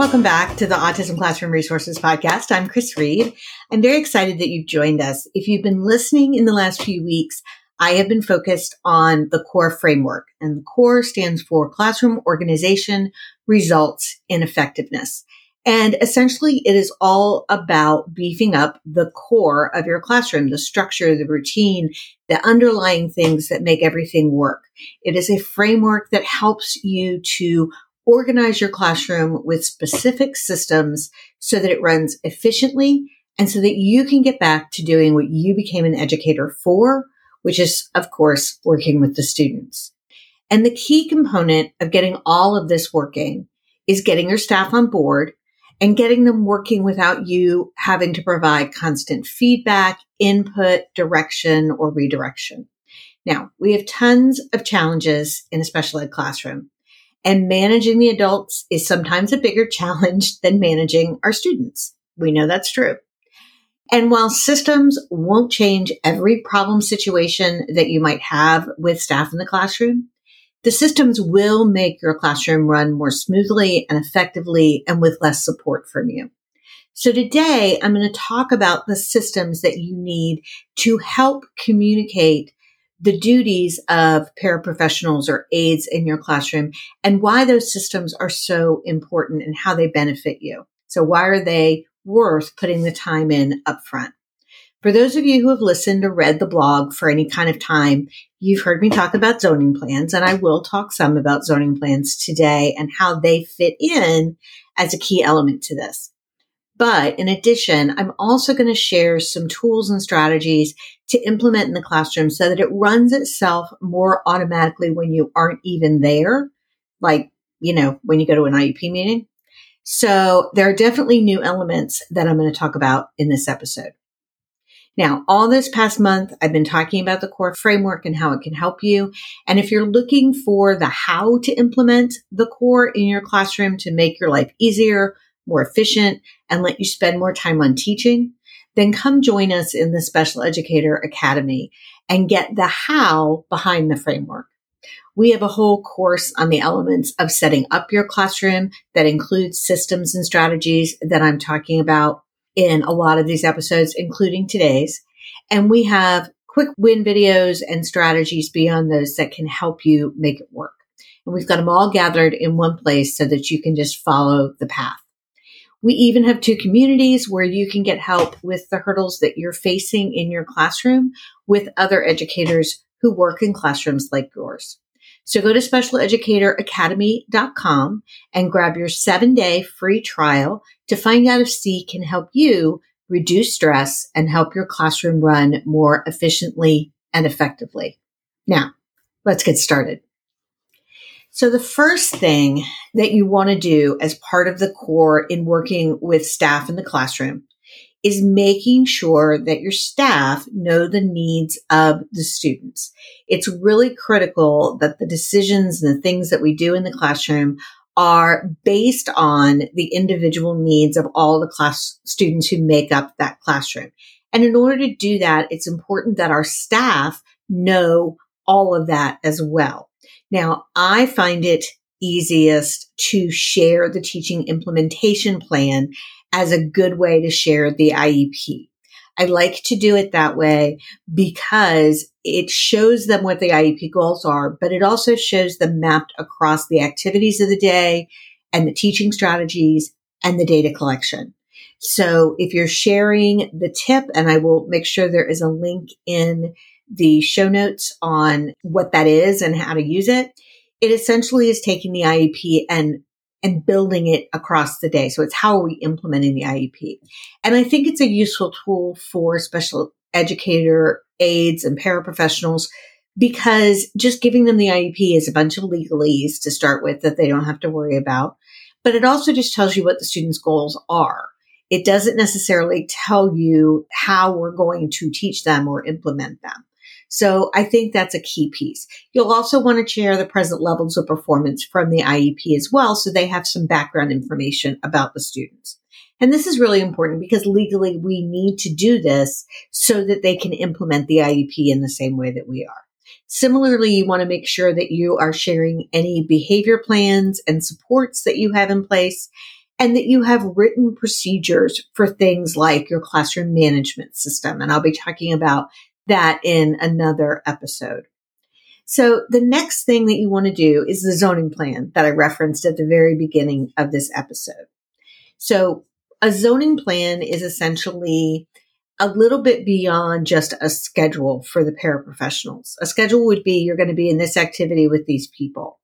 Welcome back to the Autism Classroom Resources Podcast. I'm Chris Reeve. I'm very excited that you've joined us. If you've been listening in the last few weeks, I have been focused on the CORE framework, and the CORE stands for Classroom Organization, Results, and Effectiveness. And essentially, it is all about beefing up the core of your classroom, the structure, the routine, the underlying things that make everything work. It is a framework that helps you to organize your classroom with specific systems so that it runs efficiently and so that you can get back to doing what you became an educator for, which is, of course, working with the students. And the key component of getting all of this working is getting your staff on board and getting them working without you having to provide constant feedback, input, direction, or redirection. Now, we have tons of challenges in a special ed classroom. And managing the adults is sometimes a bigger challenge than managing our students. We know that's true. And while systems won't change every problem situation that you might have with staff in the classroom, the systems will make your classroom run more smoothly and effectively and with less support from you. So today I'm going to talk about the systems that you need to help communicate the duties of paraprofessionals or aides in your classroom and why those systems are so important and how they benefit you. So why are they worth putting the time in upfront? For those of you who have listened or read the blog for any kind of time, you've heard me talk about zoning plans, and I will talk some about zoning plans today and how they fit in as a key element to this. But in addition, I'm also going to share some tools and strategies to implement in the classroom so that it runs itself more automatically when you aren't even there, like, you know, when you go to an IEP meeting. So there are definitely new elements that I'm going to talk about in this episode. Now, all this past month, I've been talking about the core framework and how it can help you. And if you're looking for the how to implement the core in your classroom to make your life easier, more efficient, and let you spend more time on teaching, then come join us in the Special Educator Academy and get the how behind the framework. We have a whole course on the elements of setting up your classroom that includes systems and strategies that I'm talking about in a lot of these episodes, including today's. And we have quick win videos and strategies beyond those that can help you make it work. And we've got them all gathered in one place so that you can just follow the path. We even have two communities where you can get help with the hurdles that you're facing in your classroom with other educators who work in classrooms like yours. So go to specialeducatoracademy.com and grab your seven day free trial to find out if C can help you reduce stress and help your classroom run more efficiently and effectively. Now, let's get started. So the first thing that you want to do as part of the core in working with staff in the classroom is making sure that your staff know the needs of the students. It's really critical that the decisions and the things that we do in the classroom are based on the individual needs of all the class students who make up that classroom. And in order to do that, it's important that our staff know all of that as well. Now, I find it easiest to share the teaching implementation plan as a good way to share the IEP. I like to do it that way because it shows them what the IEP goals are, but it also shows them mapped across the activities of the day and the teaching strategies and the data collection. So if you're sharing the TIP, and I will make sure there is a link in the show notes on what that is and how to use it. It essentially is taking the IEP and and building it across the day. So it's how are we implementing the IEP? And I think it's a useful tool for special educator aides and paraprofessionals because just giving them the IEP is a bunch of legalese to start with that they don't have to worry about. But it also just tells you what the student's goals are. It doesn't necessarily tell you how we're going to teach them or implement them. So I think that's a key piece. You'll also want to share the present levels of performance from the IEP as well. So they have some background information about the students. And this is really important because legally we need to do this so that they can implement the IEP in the same way that we are. Similarly, you want to make sure that you are sharing any behavior plans and supports that you have in place and that you have written procedures for things like your classroom management system. And I'll be talking about that in another episode. So the next thing that you want to do is the zoning plan that I referenced at the very beginning of this episode. So a zoning plan is essentially a little bit beyond just a schedule for the paraprofessionals. A schedule would be you're going to be in this activity with these people.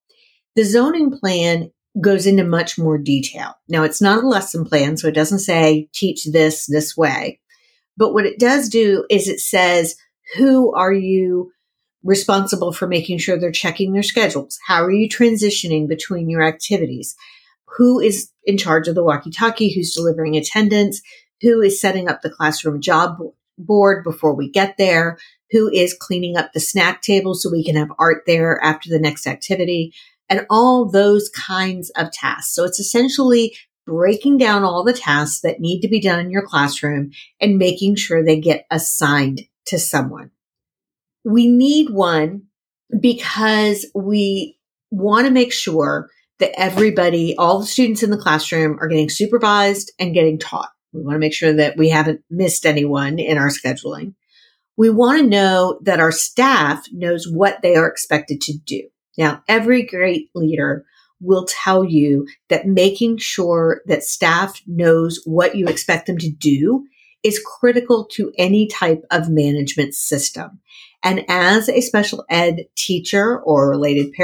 The zoning plan goes into much more detail. Now, it's not a lesson plan, so it doesn't say teach this this way. But what it does do is it says, who are you responsible for making sure they're checking their schedules? How are you transitioning between your activities? Who is in charge of the walkie talkie? Who's delivering attendance? who is setting up the classroom job board before we get there, who is cleaning up the snack table so we can have art there after the next activity, and all those kinds of tasks. So it's essentially breaking down all the tasks that need to be done in your classroom and making sure they get assigned to someone. We need one because we want to make sure that everybody, all the students in the classroom are getting supervised and getting taught. We want to make sure that we haven't missed anyone in our scheduling. We want to know that our staff knows what they are expected to do. Now, every great leader will tell you that making sure that staff knows what you expect them to do is critical to any type of management system. And as a special ed teacher or related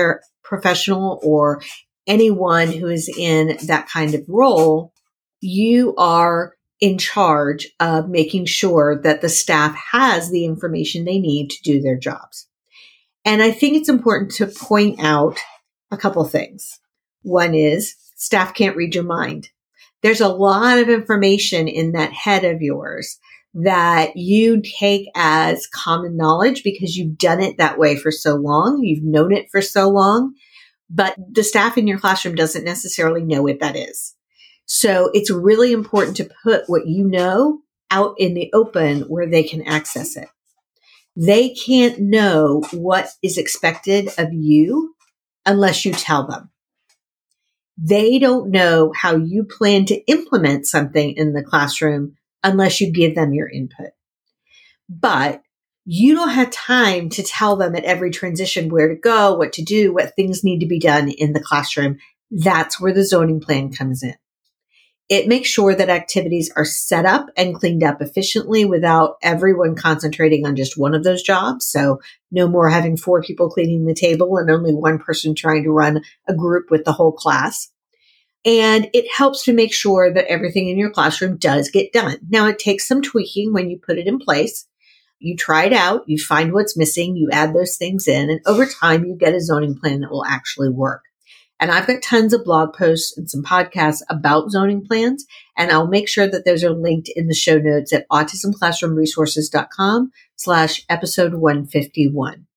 professional or anyone who is in that kind of role, you are in charge of making sure that the staff has the information they need to do their jobs. And I think it's important to point out a couple things. One is staff can't read your mind. There's a lot of information in that head of yours that you take as common knowledge because you've done it that way for so long. You've known it for so long, but the staff in your classroom doesn't necessarily know what that is. So it's really important to put what you know out in the open where they can access it. They can't know what is expected of you unless you tell them. They don't know how you plan to implement something in the classroom unless you give them your input. But you don't have time to tell them at every transition where to go, what to do, what things need to be done in the classroom. That's where the zoning plan comes in. It makes sure that activities are set up and cleaned up efficiently without everyone concentrating on just one of those jobs. So no more having four people cleaning the table and only one person trying to run a group with the whole class. And it helps to make sure that everything in your classroom does get done. Now it takes some tweaking when you put it in place. You try it out, you find what's missing, you add those things in, and over time you get a zoning plan that will actually work. And I've got tons of blog posts and some podcasts about zoning plans. And I'll make sure that those are linked in the show notes at autismclassroomresources.com slash episode 151.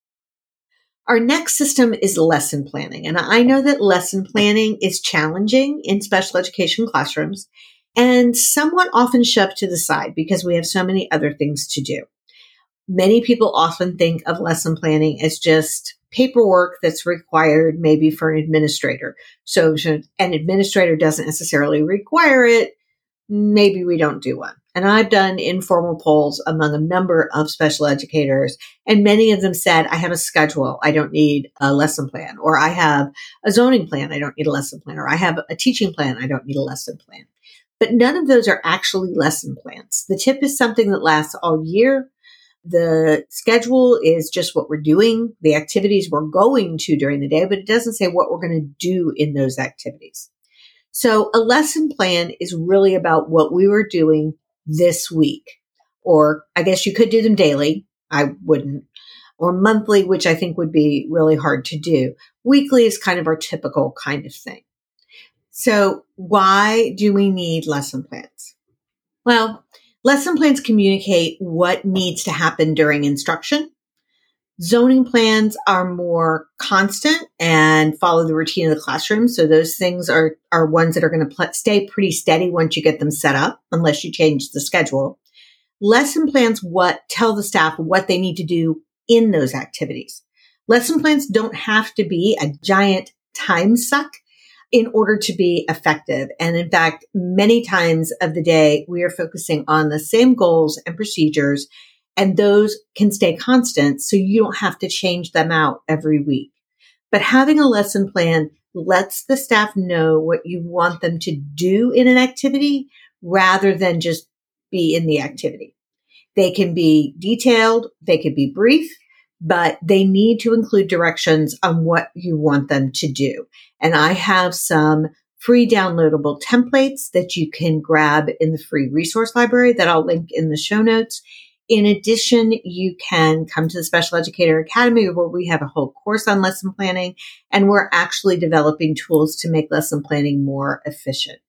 Our next system is lesson planning. And I know that lesson planning is challenging in special education classrooms and somewhat often shoved to the side because we have so many other things to do. Many people often think of lesson planning as just paperwork that's required maybe for an administrator. So an administrator doesn't necessarily require it, maybe we don't do one. And I've done informal polls among a number of special educators, and many of them said, I have a schedule. I don't need a lesson plan. Or I have a zoning plan. I don't need a lesson plan. Or I have a teaching plan. I don't need a lesson plan. But none of those are actually lesson plans. The TIP is something that lasts all year. The schedule is just what we're doing, the activities we're going to during the day, but it doesn't say what we're going to do in those activities. So a lesson plan is really about what we were doing this week. Or I guess you could do them daily. I wouldn't. or monthly, which I think would be really hard to do. Weekly is kind of our typical kind of thing. So why do we need lesson plans? Well, lesson plans communicate what needs to happen during instruction. Zoning plans are more constant and follow the routine of the classroom. So those things are, are ones that are going to pl- stay pretty steady once you get them set up, unless you change the schedule. Lesson plans what tell the staff what they need to do in those activities. Lesson plans don't have to be a giant time suck in order to be effective. And in fact, many times of the day, we are focusing on the same goals and procedures, and those can stay constant. So you don't have to change them out every week. But having a lesson plan lets the staff know what you want them to do in an activity rather than just be in the activity. They can be detailed, they could be brief, but they need to include directions on what you want them to do. And I have some free downloadable templates that you can grab in the free resource library that I'll link in the show notes. In addition, you can come to the Special Educator Academy where we have a whole course on lesson planning and we're actually developing tools to make lesson planning more efficient.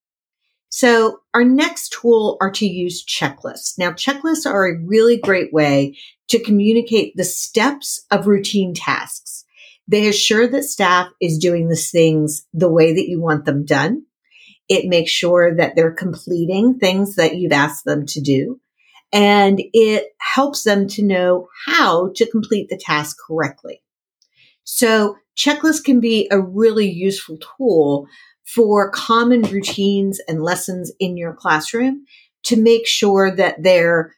So our next tool are to use checklists. Now checklists are a really great way to communicate the steps of routine tasks. They assure that staff is doing the things the way that you want them done. It makes sure that they're completing things that you've asked them to do. And it helps them to know how to complete the task correctly. So checklists can be a really useful tool for common routines and lessons in your classroom to make sure that they're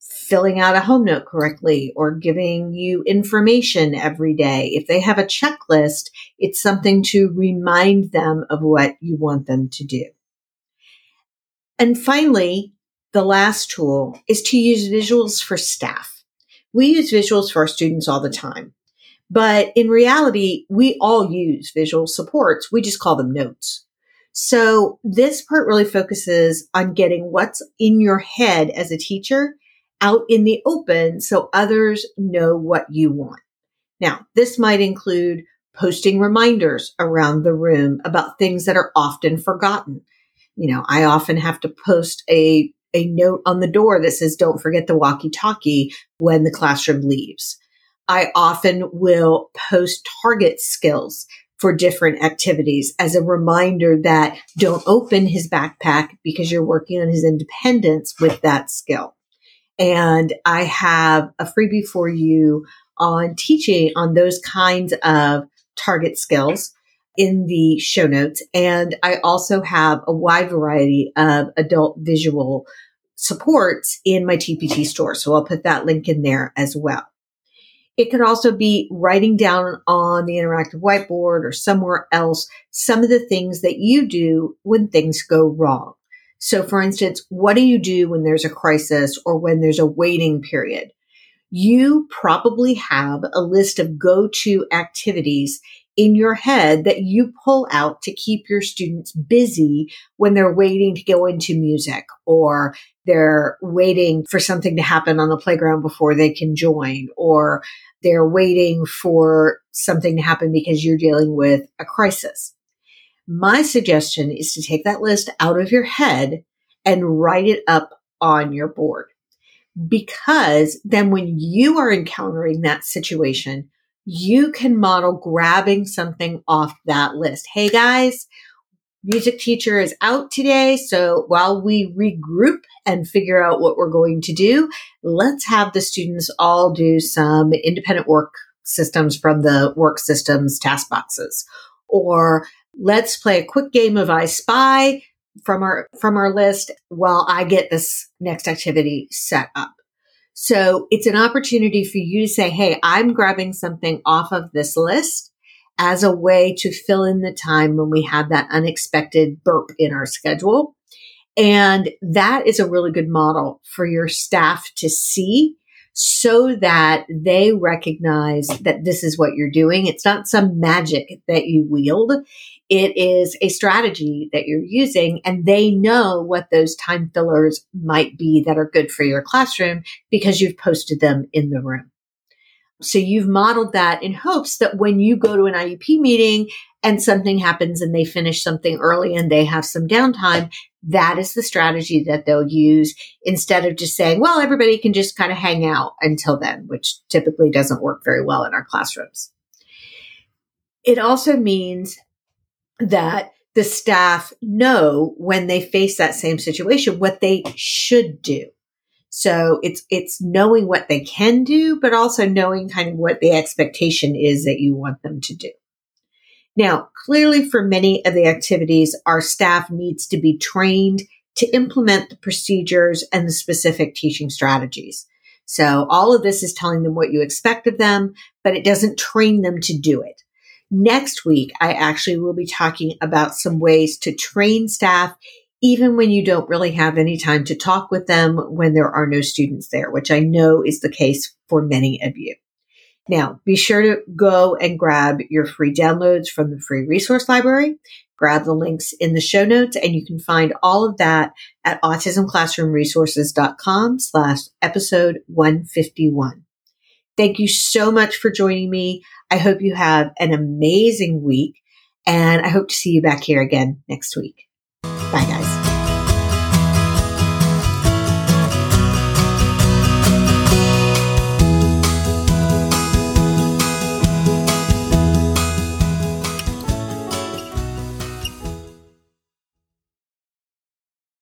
filling out a home note correctly or giving you information every day. If they have a checklist, it's something to remind them of what you want them to do. And finally, the last tool is to use visuals for staff. We use visuals for our students all the time. But in reality, we all use visual supports. We just call them notes. So this part really focuses on getting what's in your head as a teacher out in the open so others know what you want. Now, this might include posting reminders around the room about things that are often forgotten. You know, I often have to post a, a note on the door that says, don't forget the walkie talkie when the classroom leaves. I often will post target skills for different activities as a reminder that don't open his backpack because you're working on his independence with that skill. And I have a freebie for you on teaching on those kinds of target skills in the show notes. And I also have a wide variety of adult visual supports in my TPT store. So I'll put that link in there as well. It could also be writing down on the interactive whiteboard or somewhere else some of the things that you do when things go wrong. So for instance, what do you do when there's a crisis or when there's a waiting period? You probably have a list of go-to activities in your head that you pull out to keep your students busy when they're waiting to go into music or they're waiting for something to happen on the playground before they can join or they're waiting for something to happen because you're dealing with a crisis. My suggestion is to take that list out of your head and write it up on your board. Because then when you are encountering that situation, you can model grabbing something off that list. Hey guys, music teacher is out today. So while we regroup and figure out what we're going to do, let's have the students all do some independent work systems from the work systems task boxes. Or let's play a quick game of I Spy from our, from our list while I get this next activity set up. So it's an opportunity for you to say, Hey, I'm grabbing something off of this list as a way to fill in the time when we have that unexpected burp in our schedule. And that is a really good model for your staff to see so that they recognize that this is what you're doing. It's not some magic that you wield. It is a strategy that you're using and they know what those time fillers might be that are good for your classroom because you've posted them in the room. So you've modeled that in hopes that when you go to an IEP meeting and something happens and they finish something early and they have some downtime, that is the strategy that they'll use instead of just saying, well, everybody can just kind of hang out until then, which typically doesn't work very well in our classrooms. It also means that the staff know when they face that same situation what they should do. So it's, it's knowing what they can do, but also knowing kind of what the expectation is that you want them to do. Now, clearly for many of the activities, our staff needs to be trained to implement the procedures and the specific teaching strategies. So all of this is telling them what you expect of them, but it doesn't train them to do it. Next week, I actually will be talking about some ways to train staff even when you don't really have any time to talk with them when there are no students there, which I know is the case for many of you. Now, be sure to go and grab your free downloads from the free resource library. Grab the links in the show notes and you can find all of that at autismclassroomresources.com slash episode 151. Thank you so much for joining me. I hope you have an amazing week and I hope to see you back here again next week. Bye guys.